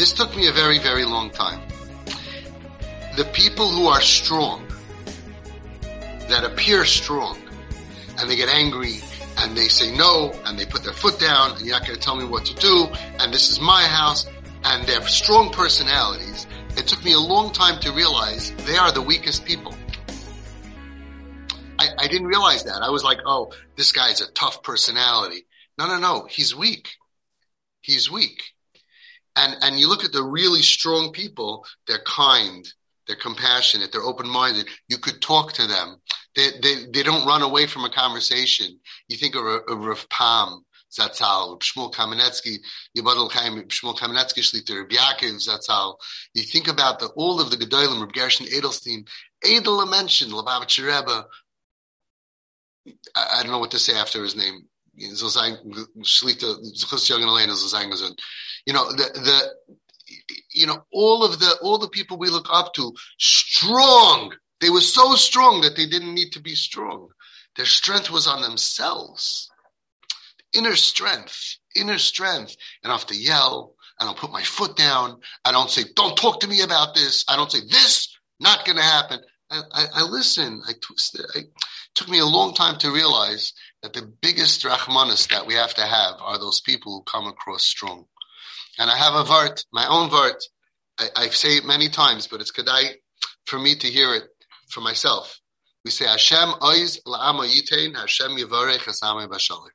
This took me a very, very long time. The people who are strong, that appear strong, and they get angry, and they say no, and they put their foot down, and you're not going to tell me what to do, and this is my house, and they have strong personalities. It took me a long time to realize they are the weakest people. I, I didn't realize that. I was like, oh, this guy's a tough personality. No, no, no. He's weak. He's weak. And, and you look at the really strong people, they're kind, they're compassionate, they're open-minded. You could talk to them. They, they, they don't run away from a conversation. You think of, of Rav Pam, Zatzal, Shmuel Kamenetsky, Yibadal Chaim, Shmuel Kamenetsky, Shlita, Yaakov Zatzal. You think about the, all of the Gedolim, Rav Gershon Edelstein, Edel mentioned, Lubavitcher Rebbe, I, don't know what to say after his name. You know, the, the, you know, all of the, all the people we look up to, strong. They were so strong that they didn't need to be strong. Their strength was on themselves. Inner strength, inner strength. And I have to yell. I don't put my foot down. I don't say, don't talk to me about this. I don't say, this, not going to happen. I, I, I, listen. I, twist I, took me a long time to realize that the biggest rachmanis that we have to have are those people who come across strong. And I have a vart, my own vart. I, I say it many times, but it's kedai for me to hear it for myself. We say Hashem oiz la'ama yitain, Hashem yivarech asame bashalim.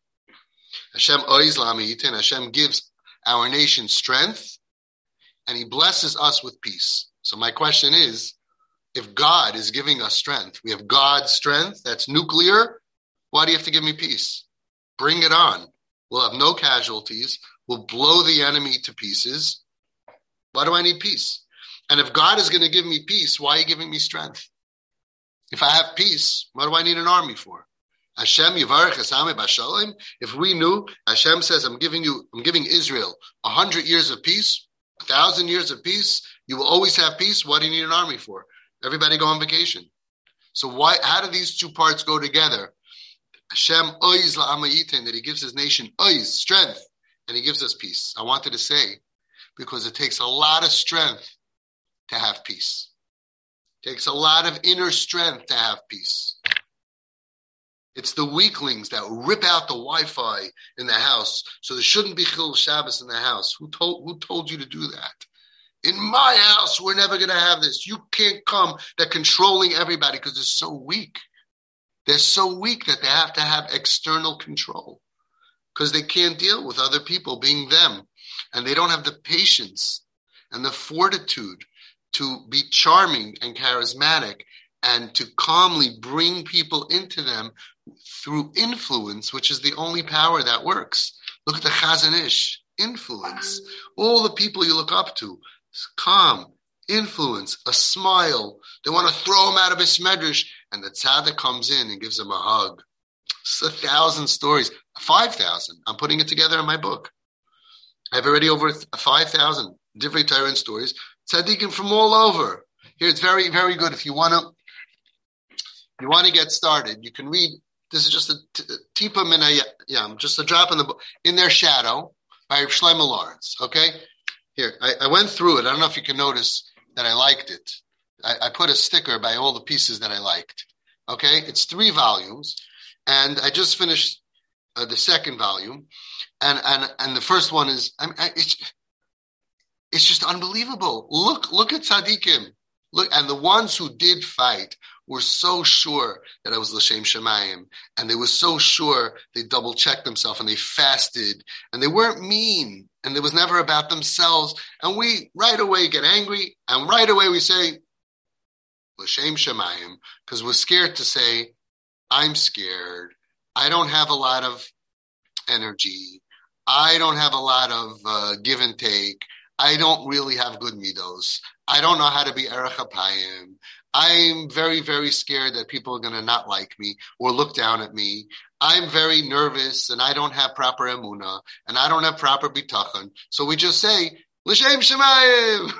Hashem oiz la'ama yitain, Hashem gives our nation strength, and He blesses us with peace. So my question is, if God is giving us strength, we have God's strength that's nuclear. Why do you have to give me peace? Bring it on. We'll have no casualties. We'll blow the enemy to pieces. Why do I need peace? And if God is going to give me peace, why are you giving me strength? If I have peace, what do I need an army for? Hashem Bashalim. If we knew, Hashem says, I'm giving you, I'm giving Israel a hundred years of peace, a thousand years of peace. You will always have peace. What do you need an army for? Everybody go on vacation. So why? How do these two parts go together? Hashem oiz la'amayitin that He gives His nation oiz strength, and He gives us peace. I wanted to say because it takes a lot of strength to have peace. It takes a lot of inner strength to have peace. It's the weaklings that rip out the Wi-Fi in the house, so there shouldn't be Chil Shabbos in the house. Who told Who told you to do that? In my house, we're never going to have this. You can't come. They're controlling everybody because they're so weak. They're so weak that they have to have external control because they can't deal with other people being them. And they don't have the patience and the fortitude to be charming and charismatic and to calmly bring people into them through influence, which is the only power that works. Look at the Chazon Ish, influence. All the people you look up to, calm, influence, a smile. They want to throw him out of his medrash, and the tzaddik comes in and gives him a hug. It's a thousand stories, five thousand. I'm putting it together in my book. I have already over five thousand different Torah stories. Tzaddikim from all over. Here, it's very, very good. If you want to, you want to get started, you can read. This is just a tipa minayam, just a drop in the book in their shadow by Shlomo Lorincz. Okay, here, I, I, went through it. I don't know if you can notice that I liked it. I, I put a sticker by all the pieces that I liked. Okay, it's three volumes, and I just finished uh, the second volume, and and and the first one is I it's it's just unbelievable. Look look at tzaddikim. Look, and the ones who did fight were so sure that I was L'Shem Shemayim, and they were so sure they double checked themselves and they fasted, and they weren't mean, and it was never about themselves. And we right away get angry, and right away we say, L'Shem Shemayim, because we're scared to say, I'm scared. I don't have a lot of energy. I don't have a lot of uh, give and take. I don't really have good midos. I don't know how to be erech I'm very, very scared that people are going to not like me or look down at me. I'm very nervous and I don't have proper emuna and I don't have proper bitachon. So we just say, L'shem shemayim.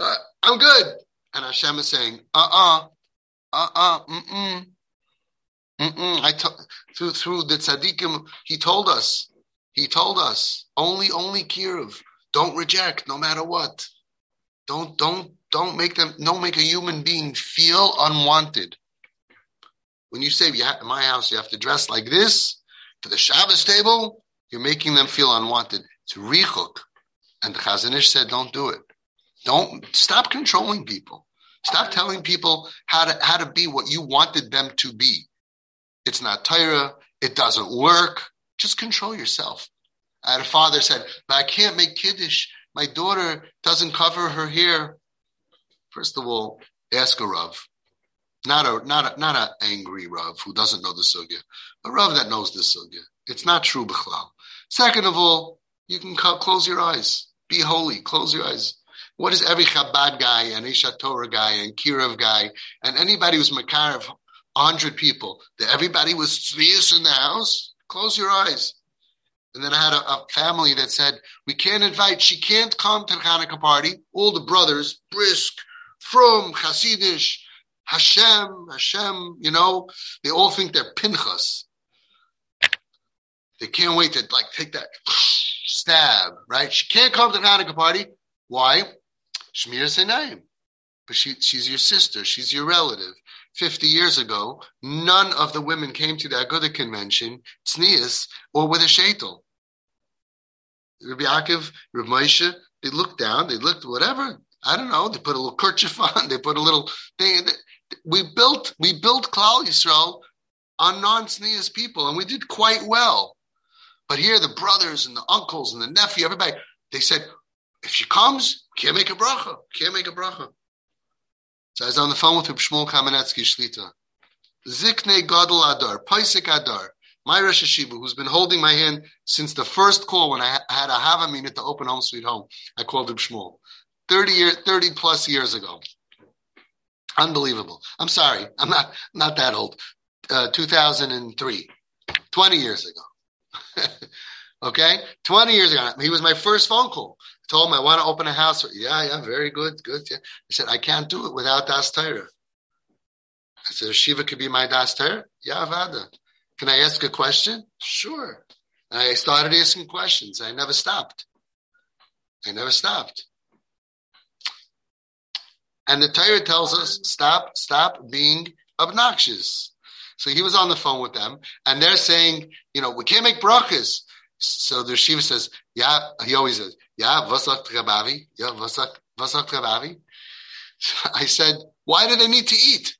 I'm good. And Hashem is saying, uh-uh, uh-uh, mm-mm, mm-mm. I t- through, through the tzaddikim, he told us, he told us, only, only Kiruv. Don't reject, no matter what. Don't don't don't make them don't make a human being feel unwanted. When you say in my house you have to dress like this to the Shabbos table, you're making them feel unwanted. It's richuk. And the Chazon Ish said, don't do it. Don't stop controlling people. Stop telling people how to how to be what you wanted them to be. It's not Torah. It doesn't work. Just control yourself. I had a father said, but I can't make kiddush. My daughter doesn't cover her hair. First of all, ask a Rav. Not a not a not an angry Rav who doesn't know the sugya. A Rav that knows the sugya. It's not true b'chlal. Second of all, you can close your eyes. Be holy. Close your eyes. What is every Chabad guy and Aish HaTorah guy and Kiruv guy and anybody who's Makar of 100 people, that everybody was tzvius in the house? Close your eyes. And then I had a, a, family that said, we can't invite, she can't come to the Hanukkah party. All the brothers, Brisk, From, Hasidish, Hashem, Hashem, you know, they all think they're Pinchas. They can't wait to like take that stab, right? She can't come to the Hanukkah party. Why? Shmir name. But she, she's your sister. She's your relative. 50 years ago, none of the women came to the Aguda convention, tznius, or with a shaitel. Rabbi Akiv, Rabbi Moshe, they looked down, they looked whatever. I don't know. They put a little kerchief on. They put a little thing. We built we built Klal Yisrael on non-tznius people, and we did quite well. But here, the brothers and the uncles and the nephew, everybody, they said, if she comes, can't make a bracha. Can't make a bracha. So I was on the phone with Reb Shmuel Kamenetsky Shlita. Zikne Gadol Adar, Paisik Adar, my Rosh Hashiva, who's been holding my hand since the first call when I had a Havamina to open Home Sweet Home. I called Reb Shmuel. 30, year, 30 plus years ago. Unbelievable. I'm sorry. I'm not, not that old. Uh, 2003. 20 years ago. okay? 20 years ago. He was my first phone call told him I want to open a house. Yeah, yeah, very good, good. Yeah. I said, I can't do it without Das Torah. I said, Shiva could be my Das Torah? Yeah, Vada. Can I ask a question? Sure. And I started asking questions. I never stopped. I never stopped. And the Torah tells us, stop, stop being obnoxious. So he was on the phone with them, and they're saying, you know, we can't make brachas. So the Shiva says, yeah, he always says, yeah, Vasak Trabavi. Yeah, Vasak, Vasak Trabavi. I said, why do they need to eat?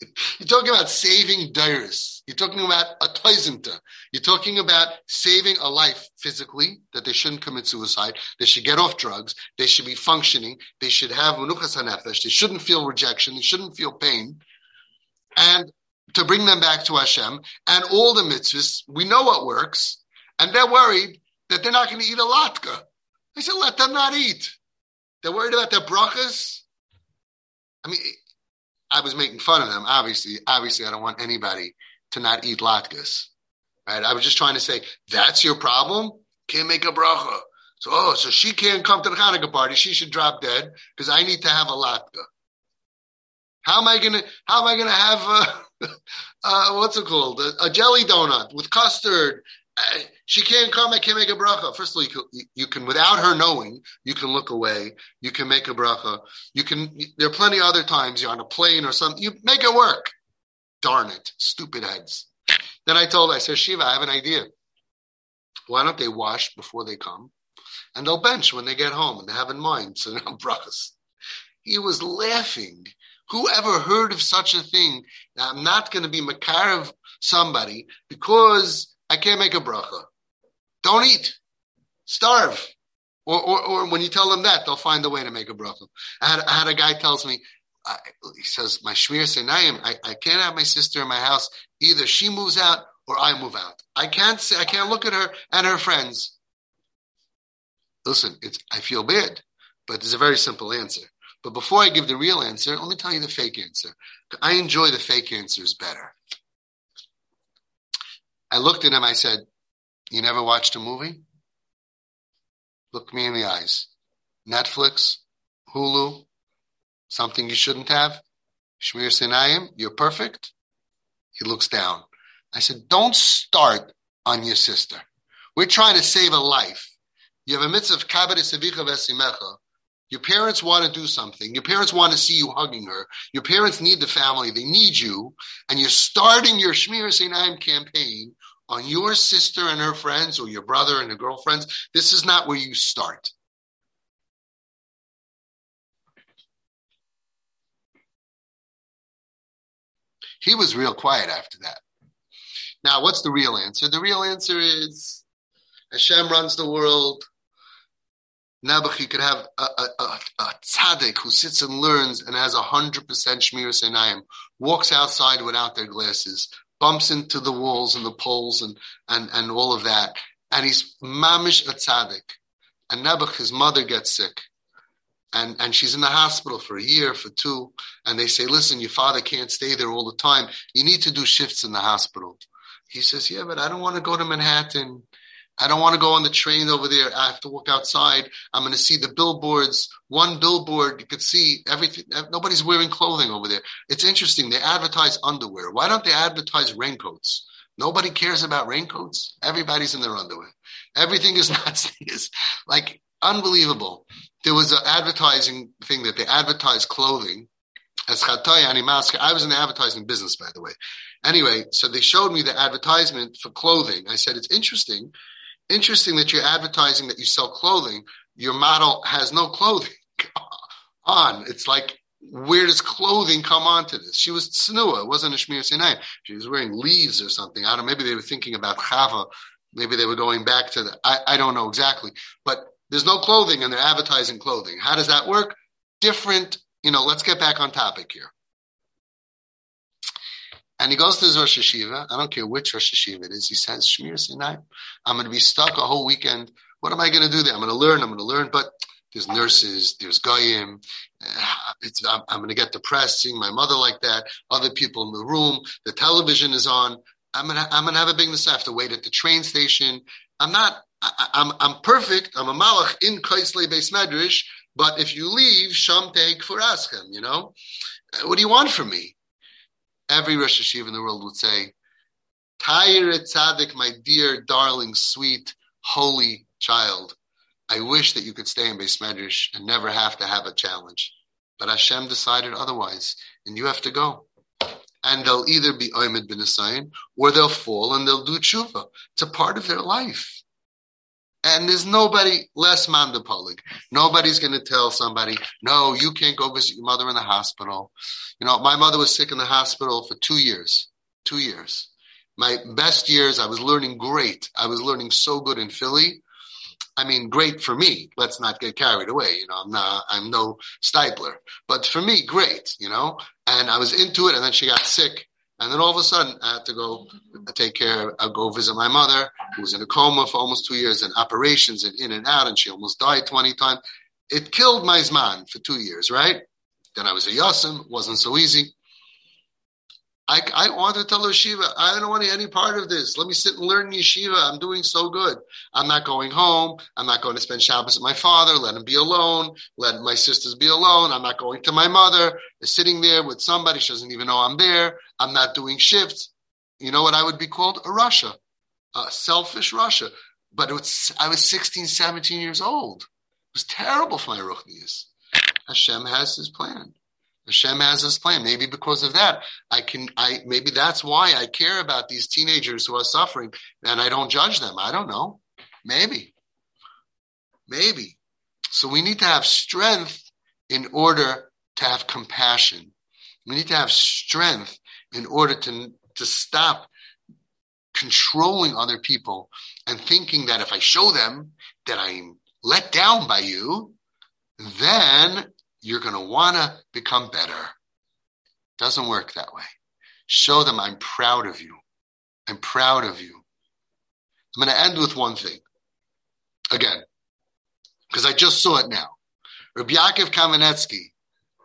You're talking about saving dairis. You're talking about a toizinta. You're talking about saving a life physically, that they shouldn't commit suicide. They should get off drugs. They should be functioning. They should have unuchas hanefesh. They shouldn't feel rejection. They shouldn't feel pain. And to bring them back to Hashem. And all the mitzvahs, we know what works. And they're worried that they're not going to eat a latka. I said, let them not eat. They're worried about their brachas. I mean, I was making fun of them. Obviously, obviously, I don't want anybody to not eat latkes. Right? I was just trying to say that's your problem. Can't make a bracha. So, oh, so she can't come to the Hanukkah party. She should drop dead because I need to have a latka. How am I gonna? How am I gonna have a, what's it called? A, a jelly donut with custard she can't come. I can't make a bracha. First of all, you can, you can, without her knowing, you can look away. You can make a bracha. You can. There are plenty of other times you're on a plane or something. You make it work. Darn it, stupid heads. Then I told, I said, Shiva, I have an idea. Why don't they wash before they come, and they'll bench when they get home, and they have in mind so no brachas. He was laughing. Who ever heard of such a thing? Now, I'm not going to be makar of somebody because I can't make a bracha. Don't eat. Starve. Or, or, or when you tell them that, they'll find a way to make a bracha. I had, I had a guy tells me, I, he says, my shmir senayim, I, I can't have my sister in my house. Either she moves out or I move out. I can't say, I can't look at her and her friends. Listen, it's, I feel bad, but there's a very simple answer. But before I give the real answer, let me tell you the fake answer. I enjoy the fake answers better. I looked at him. I said, You never watched a movie? Look me in the eyes. Netflix, Hulu, something you shouldn't have. Shmir Sinayim, you're perfect. He looks down. I said, Don't start on your sister. We're trying to save a life. You have a mitzvah of kabbalah sevicha vesimecha. Your parents want to do something. Your parents want to see you hugging her. Your parents need the family. They need you. And you're starting your Shmir Seinaim campaign on your sister and her friends or your brother and her girlfriends. This is not where you start. He was real quiet after that. Now, what's the real answer? The real answer is Hashem runs the world. Nebuch, could have a, a, a, a tzaddik who sits and learns and has a hundred percent shmir senayim, walks outside without their glasses, bumps into the walls and the poles and, and, and all of that. And he's mamish a tzaddik. And Nebuch, his mother gets sick. And and she's in the hospital for a year for two. And they say listen your father can't stay there all the time. You need to do shifts in the hospital. He says yeah but i don't want to go to manhattan i don't want to go on the train over there. I have to walk outside. I'm going to see the billboards one billboard. You could see everything. Nobody's wearing clothing over there. It's interesting. They advertise underwear. Why don't they advertise raincoats? Nobody cares about raincoats. Everybody's in their underwear. Everything is not like unbelievable. There was an advertising thing that they advertised clothing. As. I was in the advertising business, by the way. Anyway, so they showed me the advertisement for clothing. I said, it's interesting, interesting that you're advertising that you sell clothing. Your model has no clothing on. It's like, where does clothing come onto this? She was tznua. It wasn't a Shmir Sinai. She was wearing leaves or something. I don't know. Maybe they were thinking about Chava. Maybe they were going back to the, I, I don't know exactly. But there's no clothing and they're advertising clothing. How does that work? Different, you know, let's get back on topic here. And he goes to his Rosh Hashiva. I don't care which Rosh Hashiva it is. He says, Shmir Sinai, I'm going to be stuck a whole weekend. What am I going to do there? I'm going to learn. I'm going to learn. But there's nurses, there's goyim. Uh, it's, I'm, I'm going to get depressed seeing my mother like that. Other people in the room. The television is on. I'm going to, I'm going to have a big mistake. I have to wait at the train station. I'm not I, am I'm, I'm perfect. I'm a malach in Kaisle Beis Medrash. But if you leave, Sham take for Aschem, you know? Uh, what do you want from me? Every Rosh Hashiva in the world would say, Tayir Tzaddik, my dear, darling, sweet, holy child. I wish that you could stay in Beis Medrash and never have to have a challenge. But Hashem decided otherwise, and you have to go. And they'll either be Oymed bin Asayin, or they'll fall and they'll do tshuva. It's a part of their life. And there's nobody less mandapolig. Nobody's going to tell somebody, no, you can't go visit your mother in the hospital. You know, my mother was sick in the hospital for two years. Two years. My best years, I was learning great. I was learning so good in Philly. I mean, great for me. Let's not get carried away. You know, I'm not, I'm no Steipler, but for me, great, you know, and I was into it. And then she got sick and then all of a sudden, I had to go uh, take care, I go visit my mother, who was in a coma for almost two years and operations and in and out, and she almost died 20 times. It killed my Zman for two years, right? Then I was a Yasim, wasn't so easy. I, I wanted to tell her Shiva, I don't want any part of this. Let me sit and learn yeshiva. I'm doing so good. I'm not going home. I'm not going to spend Shabbos with my father. Let him be alone. Let my sisters be alone. I'm not going to my mother. Is Sitting there with somebody. She doesn't even know I'm there. I'm not doing shifts. You know what I would be called? A rasha, a selfish rasha. But was, I was 16, 17 years old. It was terrible for my Ruchnias. Hashem has his plan. Hashem has this plan. Maybe because of that, I can, I, maybe that's why I care about these teenagers who are suffering and I don't judge them. I don't know. Maybe. Maybe. So we need to have strength in order to have compassion. We need to have strength in order to, to stop controlling other people and thinking that if I show them that I'm let down by you, then you're going to want to become better. Doesn't work that way. Show them I'm proud of you. I'm proud of you. I'm going to end with one thing. Again, because I just saw it now. Rabbi Yaakov Kamenetsky,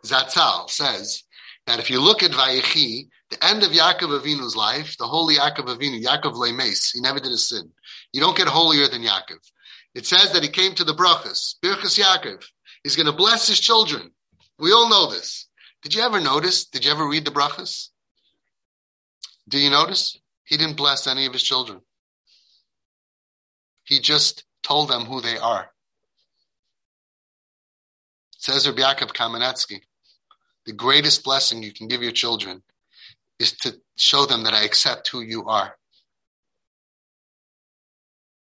Zatzal, says that if you look at Vayechi, the end of Yaakov Avinu's life, the holy Yaakov Avinu, Yaakov Lemes, he never did a sin. You don't get holier than Yaakov. It says that he came to the brachas, Birchas Yaakov, He's going to bless his children. We all know this. Did you ever notice? Did you ever read the brachas? Do you notice? He didn't bless any of his children. He just told them who they are. Says Rabbi Yaakov Kamenetsky, the greatest blessing you can give your children is to show them that I accept who you are.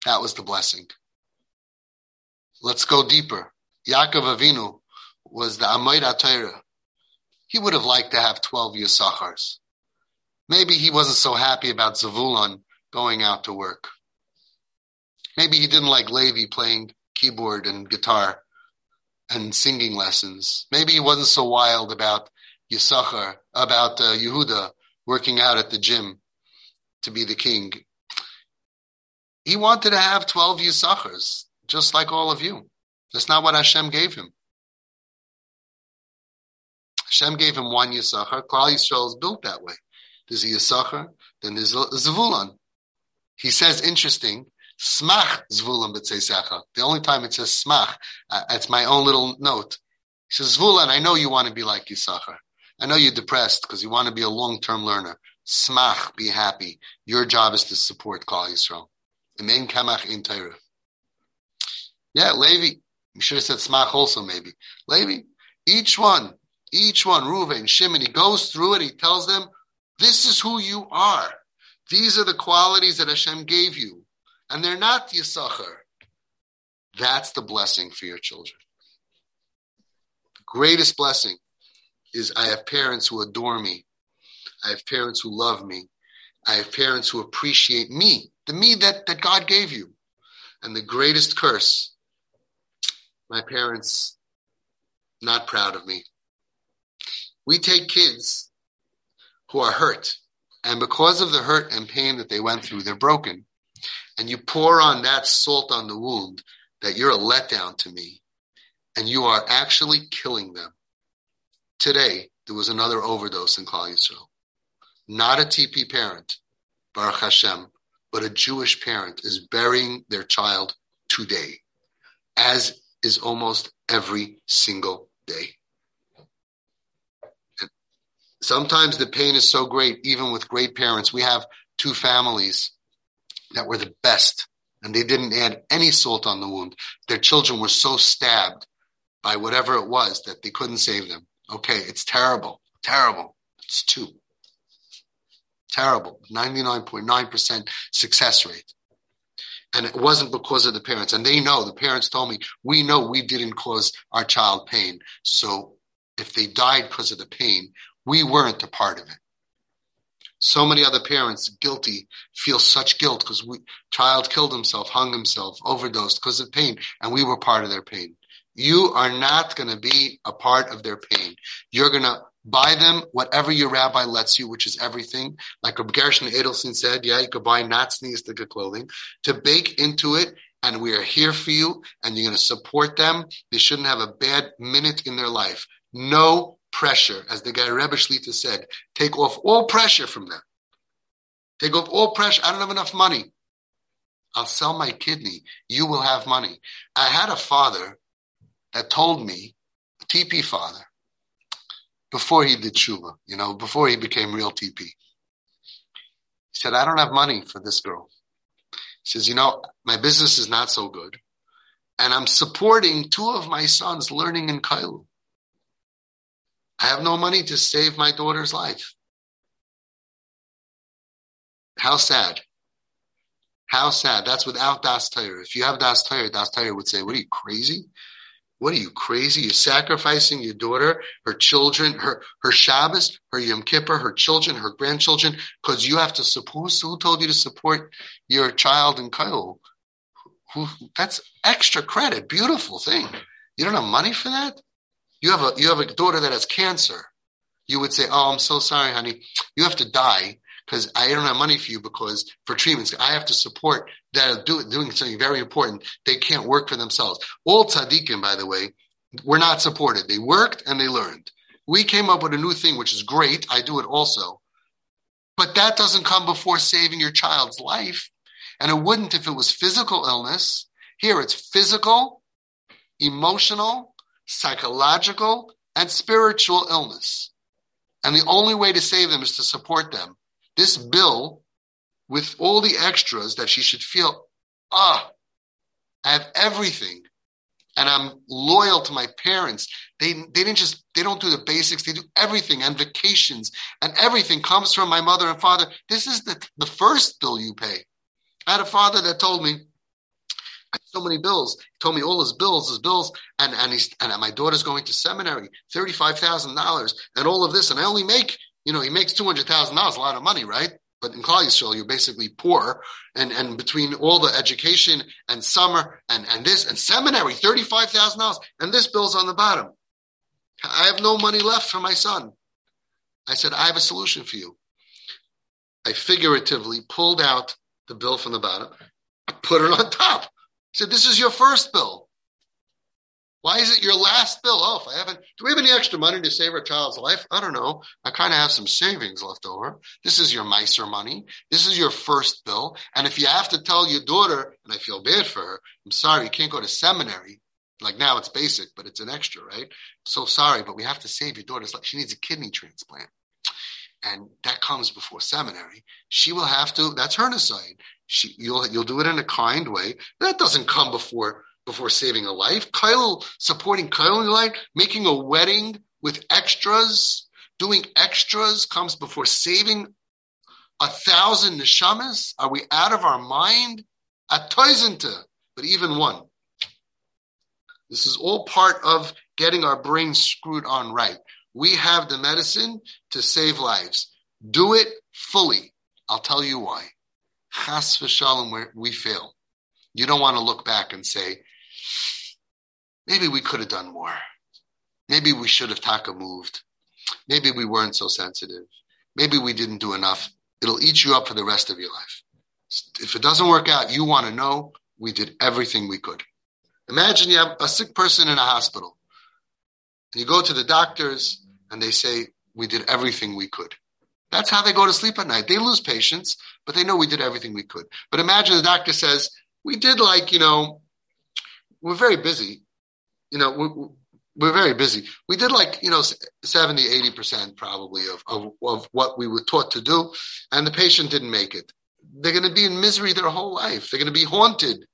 That was the blessing. Let's go deeper. Yaakov Avinu was the Amoid Torah. He would have liked to have 12 Yisachars. Maybe he wasn't so happy about Zavulon going out to work. Maybe he didn't like Levi playing keyboard and guitar and singing lessons. Maybe he wasn't so wild about Yisachar, about uh, Yehuda working out at the gym to be the king. He wanted to have 12 Yisachars, just like all of you. That's not what Hashem gave him. Hashem gave him one Yisachar. Klal Yisrael is built that way. There's a Yisachar, then there's a Zavulon. He says, interesting, Smach Zvulun b'tzeisecha. The only time it says smach, uh, my own little note. He says, Zvulun, I know you want to be like Yisachar. I know you're depressed because you want to be a long-term learner. Smach, be happy. Your job is to support Klal Yisrael. Kamach in. Yeah, Levi. You should have said smach also maybe. Levi, each one, each one, Reuven, Shimon, he goes through it. He tells them, this is who you are. These are the qualities that Hashem gave you and they're not Yisachar, that's the blessing for your children. The greatest blessing is I have parents who adore me. I have parents who love me. I have parents who appreciate me, the me that, that God gave you. And the greatest curse, my parents not proud of me. We take kids who are hurt, and because of the hurt and pain that they went through, they're broken and you pour on that salt on the wound that you're a letdown to me and you are actually killing them. Today, there was another overdose in Klal Yisrael. Not a TP parent, Baruch Hashem, but a Jewish parent is burying their child today, as is almost every single day. And sometimes the pain is so great, even with great parents. We have two families that were the best and they didn't add any salt on the wound. Their children were so stabbed by whatever it was that they couldn't save them. Okay, it's terrible. Terrible. It's two. Terrible. 99.9% success rate. And it wasn't because of the parents. And they know, the parents told me, we know we didn't cause our child pain. So if they died because of the pain, we weren't a part of it. So many other parents guilty feel such guilt because we child killed himself, hung himself, overdosed because of pain, and we were part of their pain. You are not going to be a part of their pain. You're going to buy them whatever your rabbi lets you, which is everything. Like Rabbi Gershon Edelstein said, yeah, you could buy not sneezed clothing to bake into it and we are here for you and you're going to support them. They shouldn't have a bad minute in their life. No pressure, as the guy Rebbe Shlita said, take off all pressure from them. Take off all pressure. I don't have enough money. I'll sell my kidney. You will have money. I had a father that told me, TP father, before he did Shuva, you know, before he became real TP. He said, I don't have money for this girl. He says, you know, my business is not so good. And I'm supporting two of my sons learning in Kailu. I have no money to save my daughter's life. How sad. How sad. That's without Das Torah. If you have Das Torah, Das Torah would say, What are you crazy? What are you crazy? You're sacrificing your daughter, her children, her her Shabbos, her Yom Kippur, her children, her grandchildren, because you have to support. Who told you to support your child in Kyle? Who, that's extra credit. Beautiful thing. You don't have money for that? You have a you have a daughter that has cancer. You would say, "Oh, I'm so sorry, honey. You have to die because I don't have money for you because for treatments I have to support that do, doing something very important. They can't work for themselves. All tzaddikim, by the way, were not supported. They worked and they learned. We came up with a new thing, which is great. I do it also. But that doesn't come before saving your child's life. And it wouldn't if it was physical illness. Here it's physical, emotional, psychological, and spiritual illness. And the only way to save them is to support them. This bill, with all the extras that she should feel, ah, I have everything. and I'm loyal to my parents. They they didn't just they don't do the basics. They do everything and vacations and everything comes from my mother and father. This is the the first bill you pay. I had a father that told me so many bills. He told me all his bills, his bills, and and he's and my daughter's going to seminary, thirty five thousand dollars, and all of this, and I only make you know he makes two hundred thousand dollars, a lot of money, right? But in Klal Yisrael, you're basically poor, and and between all the education and summer and and this and seminary, thirty five thousand dollars, and this bill's on the bottom. I have no money left for my son. I said, I have a solution for you. I figuratively pulled out the bill from the bottom, put it on top. He said, This is your first bill. Why is it your last bill? Oh, if I haven't, do we have any extra money to save our child's life? I don't know. I kind of have some savings left over. This is your miser money. This is your first bill. And if you have to tell your daughter, and I feel bad for her, I'm sorry, you can't go to seminary. Like now it's basic, but it's an extra, right? So sorry, but we have to save your daughter's life. She needs a kidney transplant. And that comes before seminary. She will have to, that's her side. She, you'll, you'll do it in a kind way. That doesn't come before before saving a life. Kyle supporting Kyle in life, making a wedding with extras, doing extras comes before saving a thousand neshamas. Are we out of our mind? A toizenta, but even one. This is all part of getting our brains screwed on right. We have the medicine to save lives. Do it fully. I'll tell you why. Chas v'shalom, we fail. You don't want to look back and say, maybe we could have done more. Maybe we should have taka moved. Maybe we weren't so sensitive. Maybe we didn't do enough. It'll eat you up for the rest of your life. If it doesn't work out, you want to know we did everything we could. Imagine you have a sick person in a hospital and you go to the doctors and they say, we did everything we could. That's how they go to sleep at night. They lose patience, but they know we did everything we could. But imagine the doctor says, we did like, you know, we're very busy. You know, we're, we're very busy. We did like, you know, 70, 80% probably of, of, of what we were taught to do, and the patient didn't make it. They're going to be in misery their whole life. They're going to be haunted.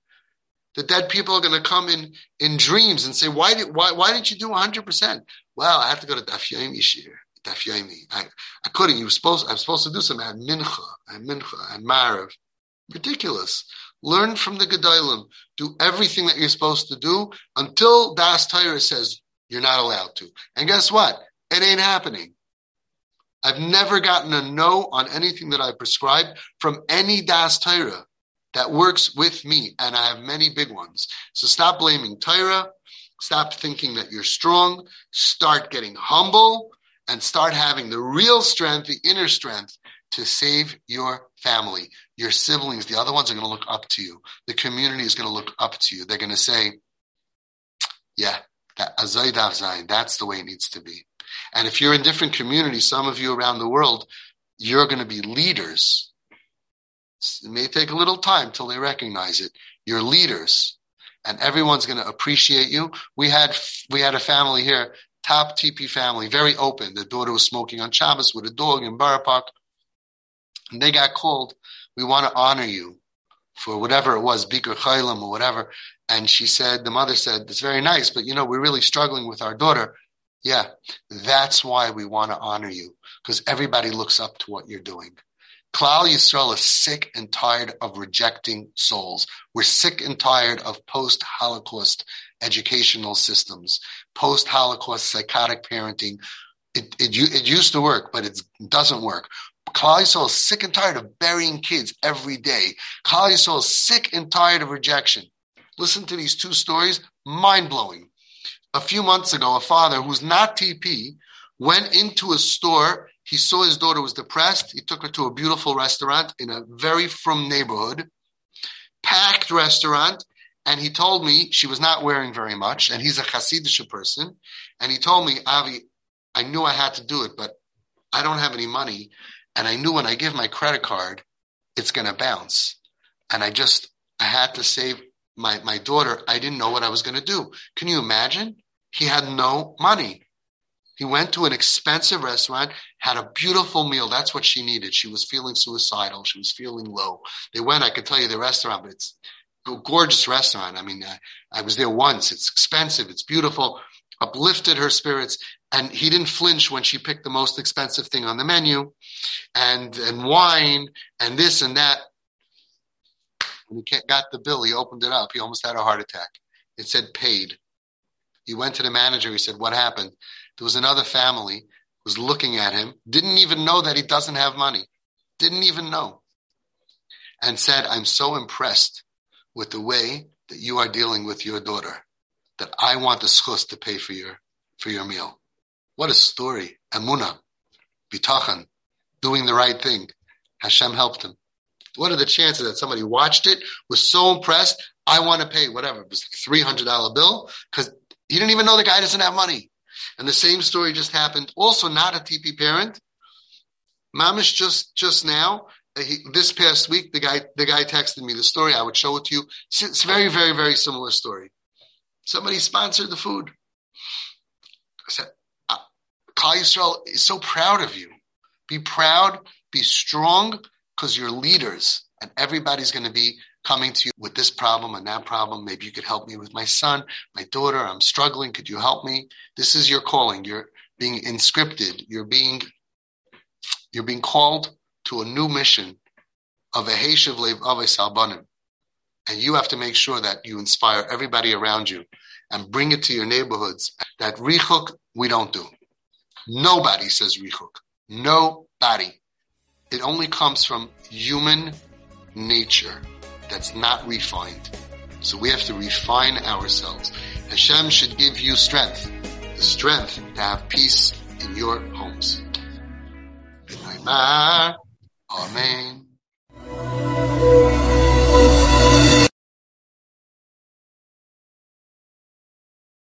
The dead people are going to come in in dreams and say, "Why did why why didn't you do 100 percent?" Well, I have to go to Daf Yomi shir. Daf Yomi. I, I couldn't. You were supposed. I'm supposed to do some at Mincha and Mincha and Maariv. Ridiculous. Learn from the Gedolim. Do everything that you're supposed to do until Das Torah says you're not allowed to. And guess what? It ain't happening. I've never gotten a no on anything that I prescribed from any Das Torah that works with me, and I have many big ones. So stop blaming Torah. Stop thinking that you're strong. Start getting humble and start having the real strength, the inner strength to save your family, your siblings. The other ones are going to look up to you. The community is going to look up to you. They're going to say, yeah, that that's the way it needs to be. And if you're in different communities, some of you around the world, you're going to be leaders. It may take a little time till they recognize it. You're leaders, and everyone's going to appreciate you. We had we had a family here, top TP family, very open. The daughter was smoking on Shabbos with a dog in Borough Park. And they got called, we want to honor you for whatever it was, Bikur Cholim or whatever. And she said, the mother said, it's very nice, but you know, we're really struggling with our daughter. Yeah, that's why we want to honor you because everybody looks up to what you're doing. Klal Yisrael is sick and tired of rejecting souls. We're sick and tired of post-Holocaust educational systems, post-Holocaust psychotic parenting. It, it, it used to work, but it doesn't work. Klal is sick and tired of burying kids every day. Klal is sick and tired of rejection. Listen to these two stories, mind blowing. A few months ago, a father who's not TP went into a store. He saw his daughter was depressed. He took her to a beautiful restaurant in a very from neighborhood, packed restaurant. And he told me she was not wearing very much. And he's a Hasidic person. And he told me, Avi, I knew I had to do it, but I don't have any money. And I knew when I give my credit card, it's going to bounce. And I just, I had to save my, my daughter. I didn't know what I was going to do. Can you imagine? He had no money. He went to an expensive restaurant, had a beautiful meal. That's what she needed. She was feeling suicidal. She was feeling low. They went, I could tell you the restaurant, but it's, a gorgeous restaurant. I mean, I, I was there once. It's expensive. It's beautiful. Uplifted her spirits, and he didn't flinch when she picked the most expensive thing on the menu, and and wine and this and that. When he got the bill, he opened it up. He almost had a heart attack. It said paid. He went to the manager. He said, "What happened?" There was another family was looking at him, didn't even know that he doesn't have money, didn't even know, and said, "I'm so impressed with the way that you are dealing with your daughter that I want the schus to pay for your for your meal." What a story! Amuna, Bitachan, doing the right thing. Hashem helped him. What are the chances that somebody watched it, was so impressed, I want to pay whatever, it was like $300 bill, because he didn't even know the guy doesn't have money. And the same story just happened, also not a TP parent. Mamish just, just now, uh, he, this past week, the guy, the guy texted me the story. I would show it to you. It's, it's very, very, very similar story. Somebody sponsored the food. I said, Klal Yisrael is so proud of you. Be proud, be strong, because you're leaders and everybody's going to be coming to you with this problem and that problem. Maybe you could help me with my son, my daughter. I'm struggling. Could you help me? This is your calling. You're being inscripted. You're being, you're being called to a new mission of a Heshiv Lev Aves Albanim. And you have to make sure that you inspire everybody around you and bring it to your neighborhoods. That richuk, we don't do. Nobody says richuk. Nobody. It only comes from human nature that's not refined. So we have to refine ourselves. Hashem should give you strength, the strength to have peace in your homes. Amen.